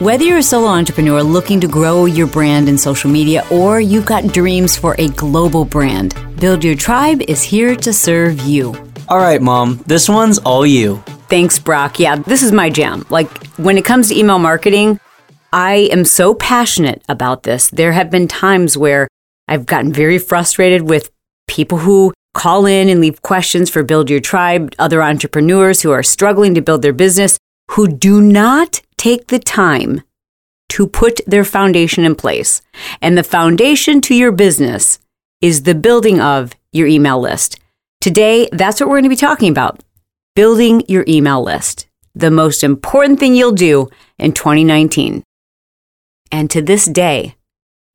Whether you're a solo entrepreneur looking to grow your brand in social media or you've got dreams for a global brand, Build Your Tribe is here to serve you. All right, Mom, this one's all you. Thanks, Brock. Yeah, this is my jam. Like when it comes to email marketing, I am so passionate about this. There have been times where I've gotten very frustrated with people who call in and leave questions for Build Your Tribe, other entrepreneurs who are struggling to build their business, who do not take the time to put their foundation in place. And the foundation to your business is the building of your email list. Today, that's what we're going to be talking about building your email list, the most important thing you'll do in 2019. And to this day,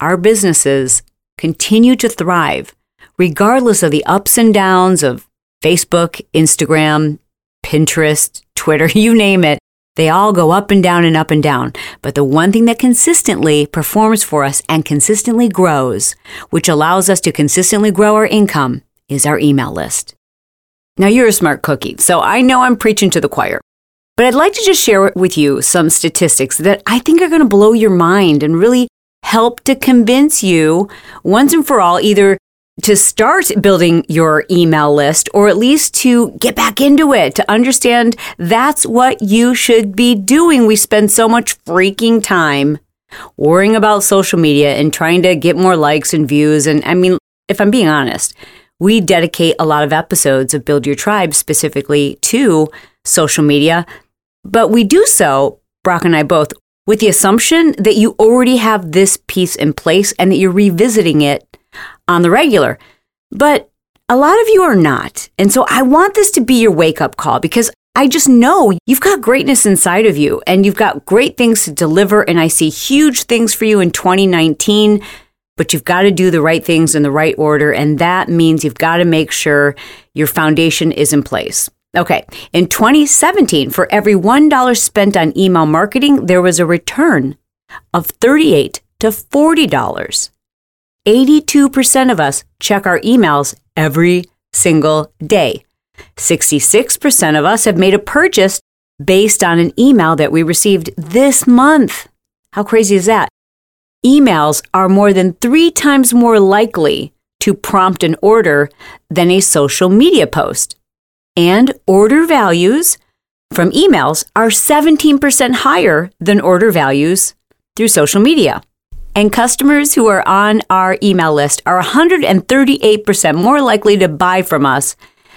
our businesses continue to thrive regardless of the ups and downs of Facebook, Instagram, Pinterest, Twitter, you name it. They all go up and down and up and down. But the one thing that consistently performs for us and consistently grows, which allows us to consistently grow our income, is our email list. Now, you're a smart cookie, so I know I'm preaching to the choir. But I'd like to just share with you some statistics that I think are going to blow your mind and really help to convince you once and for all either to start building your email list or at least to get back into it, to understand that's what you should be doing. We spend so much freaking time worrying about social media and trying to get more likes and views. And I mean, if I'm being honest, we dedicate a lot of episodes of Build Your Tribe specifically to social media, but we do so, Brock and I both, with the assumption that you already have this piece in place and that you're revisiting it on the regular. But a lot of you are not. And so I want this to be your wake up call because I just know you've got greatness inside of you and you've got great things to deliver. And I see huge things for you in 2019, but you've got to do the right things in the right order. And that means you've got to make sure your foundation is in place. Okay, in 2017, for every $1 spent on email marketing, there was a return of 38 to $40. 82% of us check our emails every single day. 66% of us have made a purchase based on an email that we received this month. How crazy is that? Emails are more than three times more likely to prompt an order than a social media post. And order values from emails are 17% higher than order values through social media. And customers who are on our email list are 138% more likely to buy from us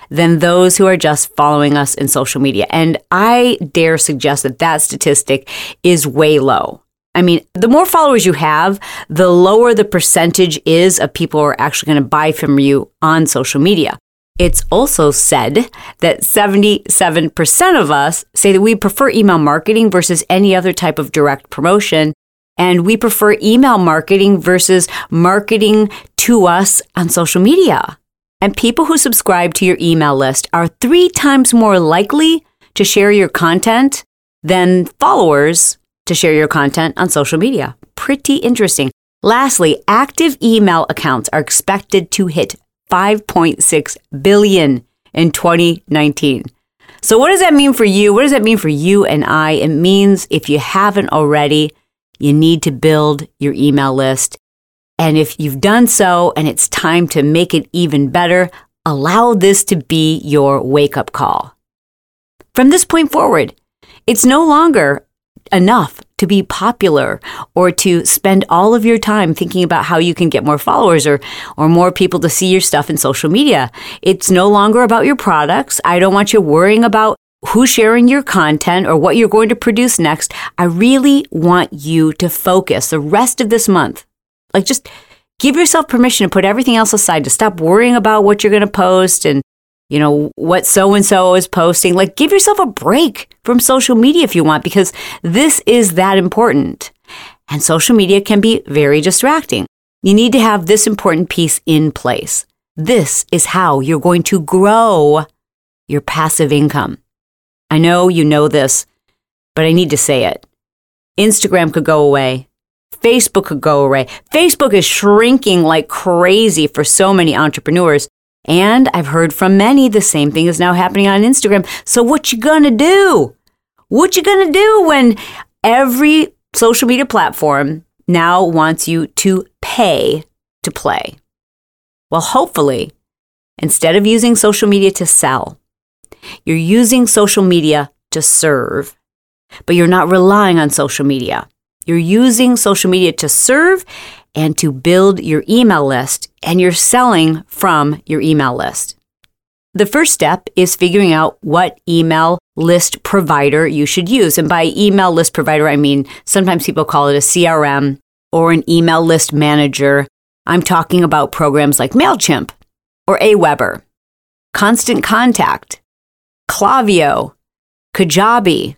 than those who are just following us in social media. And I dare suggest that that statistic is way low. I mean, the more followers you have, the lower the percentage is of people who are actually going to buy from you on social media. It's also said that 77% of us say that we prefer email marketing versus any other type of direct promotion and we prefer email marketing versus marketing to us on social media. And people who subscribe to your email list are three times more likely to share your content than followers to share your content on social media. Pretty interesting. Lastly, active email accounts are expected to hit 5.6 billion in 2019. So, what does that mean for you? What does that mean for you and I? It means if you haven't already, you need to build your email list. And if you've done so and it's time to make it even better, allow this to be your wake up call. From this point forward, it's no longer enough to be popular or to spend all of your time thinking about how you can get more followers or, or more people to see your stuff in social media. It's no longer about your products. I don't want you worrying about who's sharing your content or what you're going to produce next, I really want you to focus the rest of this month. Like just give yourself permission to put everything else aside, to stop worrying about what you're going to post and you know what so and so is posting. Like give yourself a break from social media if you want because this is that important. And social media can be very distracting. you need to have this important piece in place. This is how you're going to grow your passive income. I know you know this, but I need to say it. Instagram could go away. Facebook could go away. Facebook is shrinking like crazy for so many entrepreneurs. And I've heard from many the same thing is now happening on Instagram. So what you gonna do? What you gonna do when every social media platform now wants you to pay to play? Well, hopefully, instead of using social media to sell, you're using social media to serve, but you're not relying on social media. You're using social media to serve and to build your email list, and you're selling from your email list. The first step is figuring out what email list provider you should use. And by email list provider, I mean sometimes people call it a CRM or an email list manager. I'm talking about programs like MailChimp or Aweber, Constant Contact, Klaviyo, Kajabi,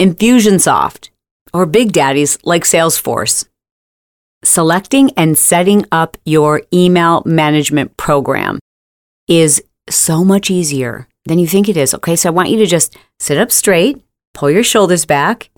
Infusionsoft, or big daddies like Salesforce. Selecting and setting up your email management program is so much easier than you think it is. Okay, so I want you to just sit up straight, pull your shoulders back,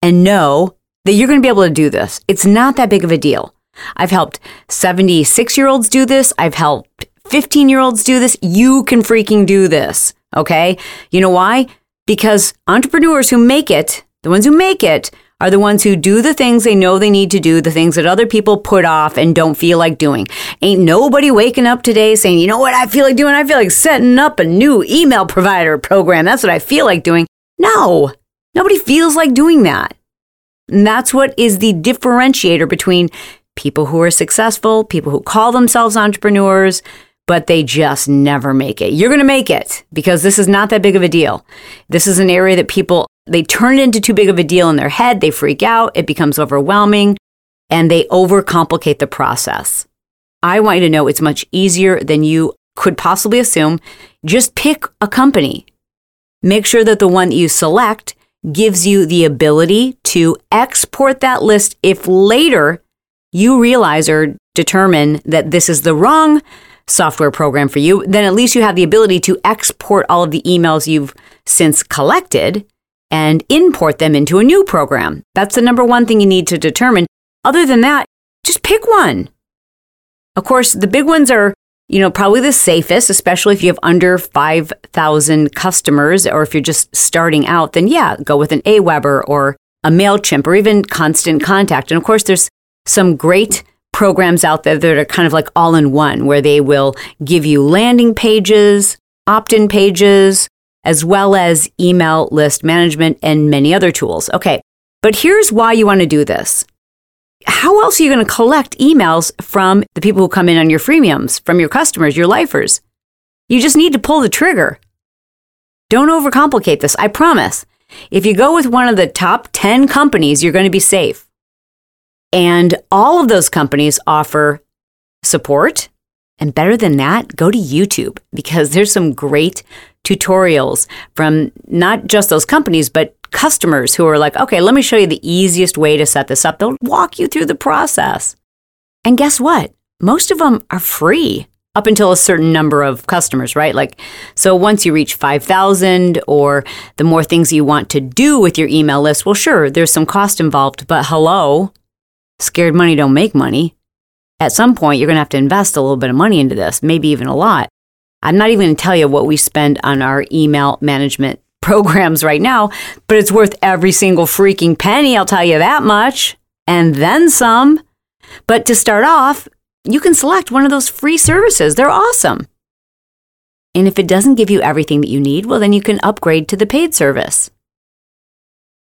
and know that you're going to be able to do this. It's not that big of a deal. I've helped 76 year olds do this. I've helped 15 year olds do this. You can freaking do this. Okay. You know why? Because entrepreneurs who make it, the ones who make it, are the ones who do the things they know they need to do, the things that other people put off and don't feel like doing. Ain't nobody waking up today saying, you know what I feel like doing? I feel like setting up a new email provider program. That's what I feel like doing. No, nobody feels like doing that. And that's what is the differentiator between people who are successful, people who call themselves entrepreneurs, but they just never make it. You're going to make it because this is not that big of a deal. This is an area that people they turn it into too big of a deal in their head, they freak out, it becomes overwhelming, and they overcomplicate the process. I want you to know it's much easier than you could possibly assume. Just pick a company. Make sure that the one that you select gives you the ability to export that list if later you realize or determine that this is the wrong software program for you, then at least you have the ability to export all of the emails you've since collected and import them into a new program. That's the number one thing you need to determine. Other than that, just pick one. Of course, the big ones are, you know, probably the safest, especially if you have under 5,000 customers or if you're just starting out, then yeah, go with an Aweber or a MailChimp or even Constant Contact. And of course, there's some great programs out there that are kind of like all in one, where they will give you landing pages, opt in pages, as well as email list management and many other tools. Okay, but here's why you want to do this. How else are you going to collect emails from the people who come in on your freemiums, from your customers, your lifers? You just need to pull the trigger. Don't overcomplicate this, I promise. If you go with one of the top 10 companies, you're going to be safe. And all of those companies offer support. And better than that, go to YouTube because there's some great tutorials from not just those companies, but customers who are like, okay, let me show you the easiest way to set this up. They'll walk you through the process. And guess what? Most of them are free up until a certain number of customers, right? Like, so once you reach 5,000 or the more things you want to do with your email list, well, sure, there's some cost involved, but hello, scared money don't make money. At some point, you're going to have to invest a little bit of money into this, maybe even a lot. I'm not even going to tell you what we spend on our email management programs right now, but it's worth every single freaking penny, I'll tell you that much, and then some. But to start off, you can select one of those free services. They're awesome. And if it doesn't give you everything that you need, well, then you can upgrade to the paid service.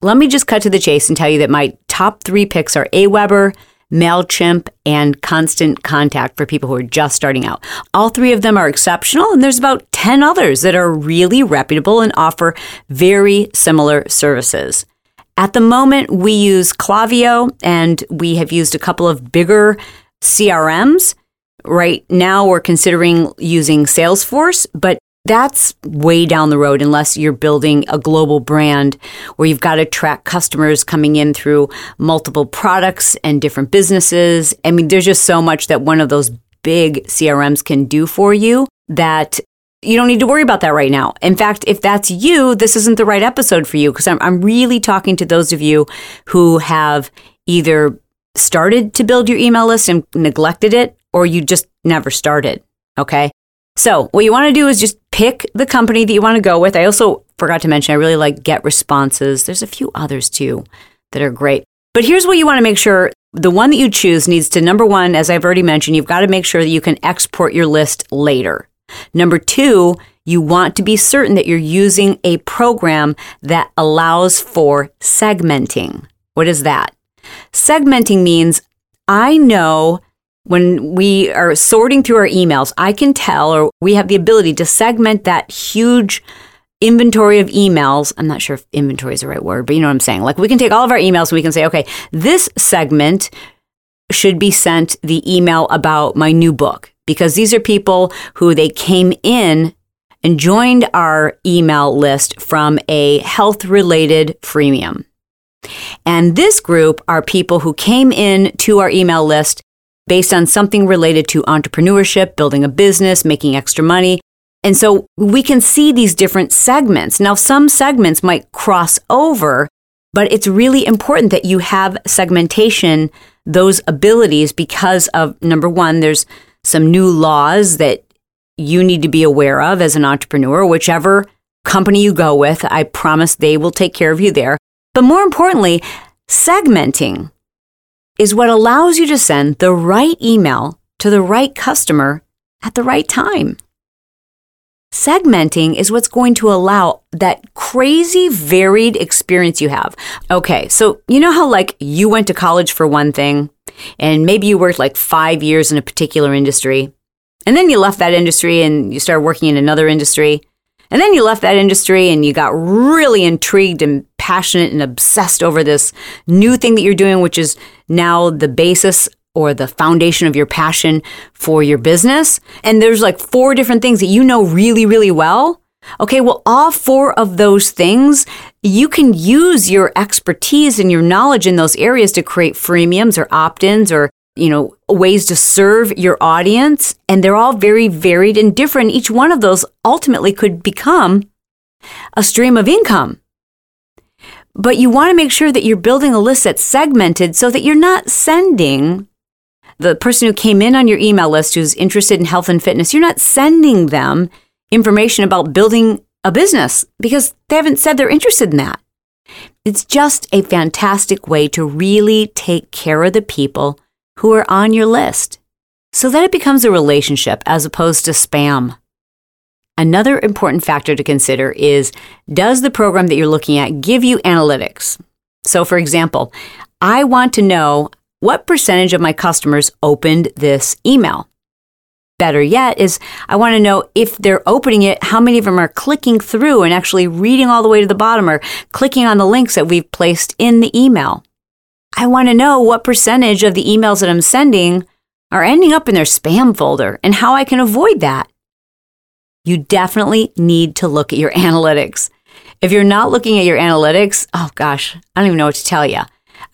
Let me just cut to the chase and tell you that my top three picks are Aweber, MailChimp, and Constant Contact for people who are just starting out. All three of them are exceptional, and there's about 10 others that are really reputable and offer very similar services. At the moment, we use Klaviyo, and we have used a couple of bigger CRMs. Right now, we're considering using Salesforce, but that's way down the road unless you're building a global brand where you've got to track customers coming in through multiple products and different businesses. I mean, there's just so much that one of those big CRMs can do for you that you don't need to worry about that right now. In fact, if that's you, this isn't the right episode for you because I'm, I'm really talking to those of you who have either started to build your email list and neglected it or you just never started. Okay. So, what you want to do is just pick the company that you want to go with. I also forgot to mention, I really like Get Responses. There's a few others too that are great. But here's what you want to make sure the one that you choose needs to number one, as I've already mentioned, you've got to make sure that you can export your list later. Number two, you want to be certain that you're using a program that allows for segmenting. What is that? Segmenting means I know when we are sorting through our emails, I can tell, or we have the ability to segment that huge inventory of emails. I'm not sure if inventory is the right word, but you know what I'm saying. Like we can take all of our emails and we can say, okay, this segment should be sent the email about my new book because these are people who they came in and joined our email list from a health related freemium. And this group are people who came in to our email list based on something related to entrepreneurship, building a business, making extra money. And so we can see these different segments. Now, some segments might cross over, but it's really important that you have segmentation, those abilities, because of number one, there's some new laws that you need to be aware of as an entrepreneur, whichever company you go with. I promise they will take care of you there. But more importantly, segmenting is what allows you to send the right email to the right customer at the right time. Segmenting is what's going to allow that crazy varied experience you have. Okay, so you know how like you went to college for one thing and maybe you worked like 5 years in a particular industry and then you left that industry and you started working in another industry and then you left that industry and you got really intrigued and passionate and obsessed over this new thing that you're doing, which is now the basis or the foundation of your passion for your business. And there's like four different things that you know really, really well. Okay, well, all four of those things, you can use your expertise and your knowledge in those areas to create freemiums or opt ins or you know, ways to serve your audience. And they're all very varied and different. Each one of those ultimately could become a stream of income. But you want to make sure that you're building a list that's segmented so that you're not sending the person who came in on your email list who's interested in health and fitness, you're not sending them information about building a business because they haven't said they're interested in that. It's just a fantastic way to really take care of the people who are on your list so that it becomes a relationship as opposed to spam. Another important factor to consider is does the program that you're looking at give you analytics? So, for example, I want to know what percentage of my customers opened this email. Better yet is I want to know if they're opening it, how many of them are clicking through and actually reading all the way to the bottom or clicking on the links that we've placed in the email. I want to know what percentage of the emails that I'm sending are ending up in their spam folder and how I can avoid that. You definitely need to look at your analytics. If you're not looking at your analytics, oh gosh, I don't even know what to tell you.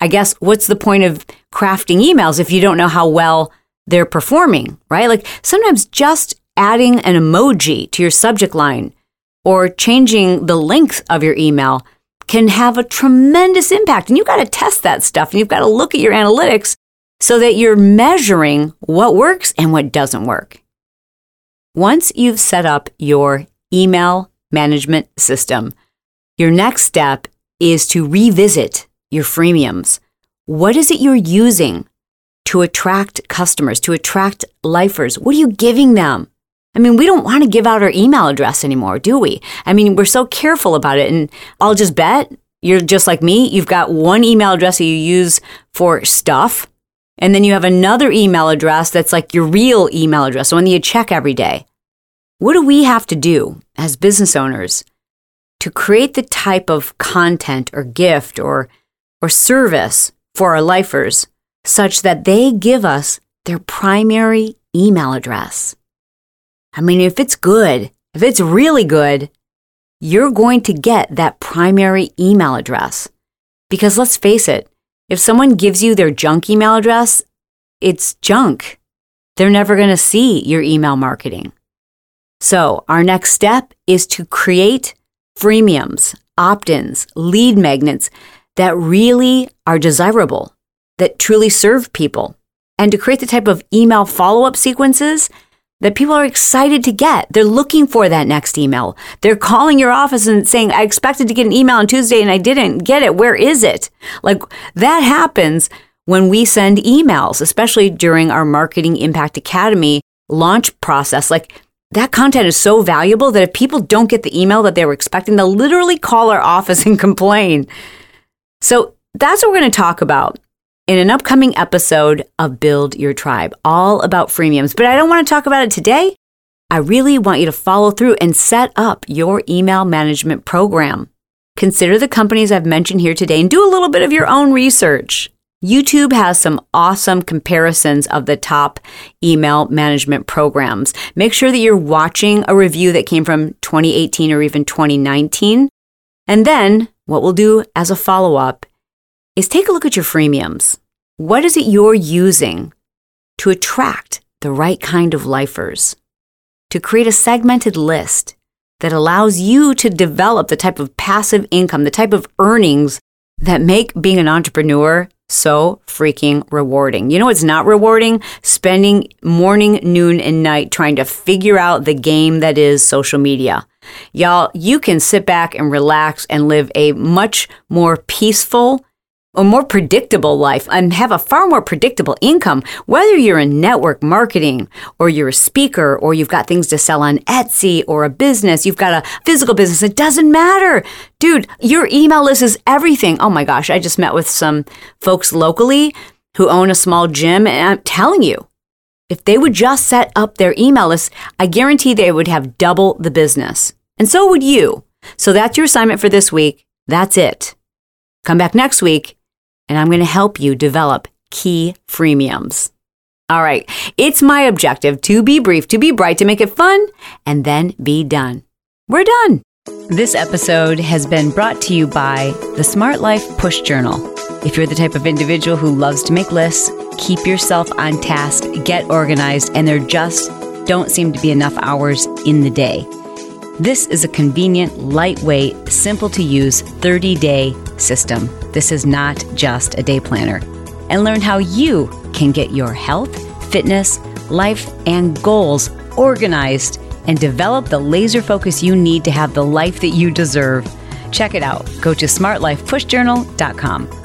I guess what's the point of crafting emails if you don't know how well they're performing, right? Like sometimes just adding an emoji to your subject line or changing the length of your email can have a tremendous impact. And you've got to test that stuff and you've got to look at your analytics so that you're measuring what works and what doesn't work. Once you've set up your email management system, your next step is to revisit your freemiums. What is it you're using to attract customers, to attract lifers? What are you giving them? I mean, we don't want to give out our email address anymore, do we? I mean, we're so careful about it. And I'll just bet you're just like me. You've got one email address that you use for stuff. And then you have another email address that's like your real email address, the one that you check every day. What do we have to do as business owners to create the type of content or gift or, or service for our lifers such that they give us their primary email address? I mean, if it's good if it's really good, you're going to get that primary email address. Because let's face it, if someone gives you their junk email address, it's junk. They're never going to see your email marketing. So, our next step is to create freemiums, opt ins, lead magnets that really are desirable, that truly serve people, and to create the type of email follow up sequences that people are excited to get. They're looking for that next email. They're calling your office and saying, I expected to get an email on Tuesday and I didn't get it. Where is it? Like that happens when we send emails, especially during our Marketing Impact Academy launch process. Like that content is so valuable that if people don't get the email that they were expecting, they'll literally call our office and complain. So that's what we're going to talk about in an upcoming episode of Build Your Tribe, all about freemiums. But I don't want to talk about it today. I really want you to follow through and set up your email management program. Consider the companies I've mentioned here today and do a little bit of your own research. YouTube has some awesome comparisons of the top email management programs. Make sure that you're watching a review that came from 2018 or even 2019. And then what we'll do as a follow up is take a look at your freemiums. What is it you're using to attract the right kind of lifers? To create a segmented list that allows you to develop the type of passive income, the type of earnings that make being an entrepreneur so freaking rewarding. You know what's not rewarding? Spending morning, noon, and night trying to figure out the game that is social media. Y'all, you can sit back and relax and live a much more peaceful a more predictable life and have a far more predictable income, whether you're in network marketing or you're a speaker or you've got things to sell on Etsy or a business, you've got a physical business, it doesn't matter. Dude, your email list is everything. Oh my gosh, I just met with some folks locally who own a small gym, and I'm telling you, if they would just set up their email list, I guarantee they would have double the business. And so would you. So that's your assignment for this week. That's it. Come back next week and I'm going to help you develop key freemiums. All right, it's my objective to be brief, to be bright, to make it fun, and then be done. We're done. This episode has been brought to you by the Smart Life Push Journal. If you're the type of individual who loves to make lists, keep yourself on task, get organized, and there just don't seem to be enough hours in the day. This is a convenient, lightweight, simple to use 30 day system. This is not just a day planner. And learn how you can get your health, fitness, life, and goals organized and develop the laser focus you need to have the life that you deserve. Check it out. Go to smartlifepushjournal.com.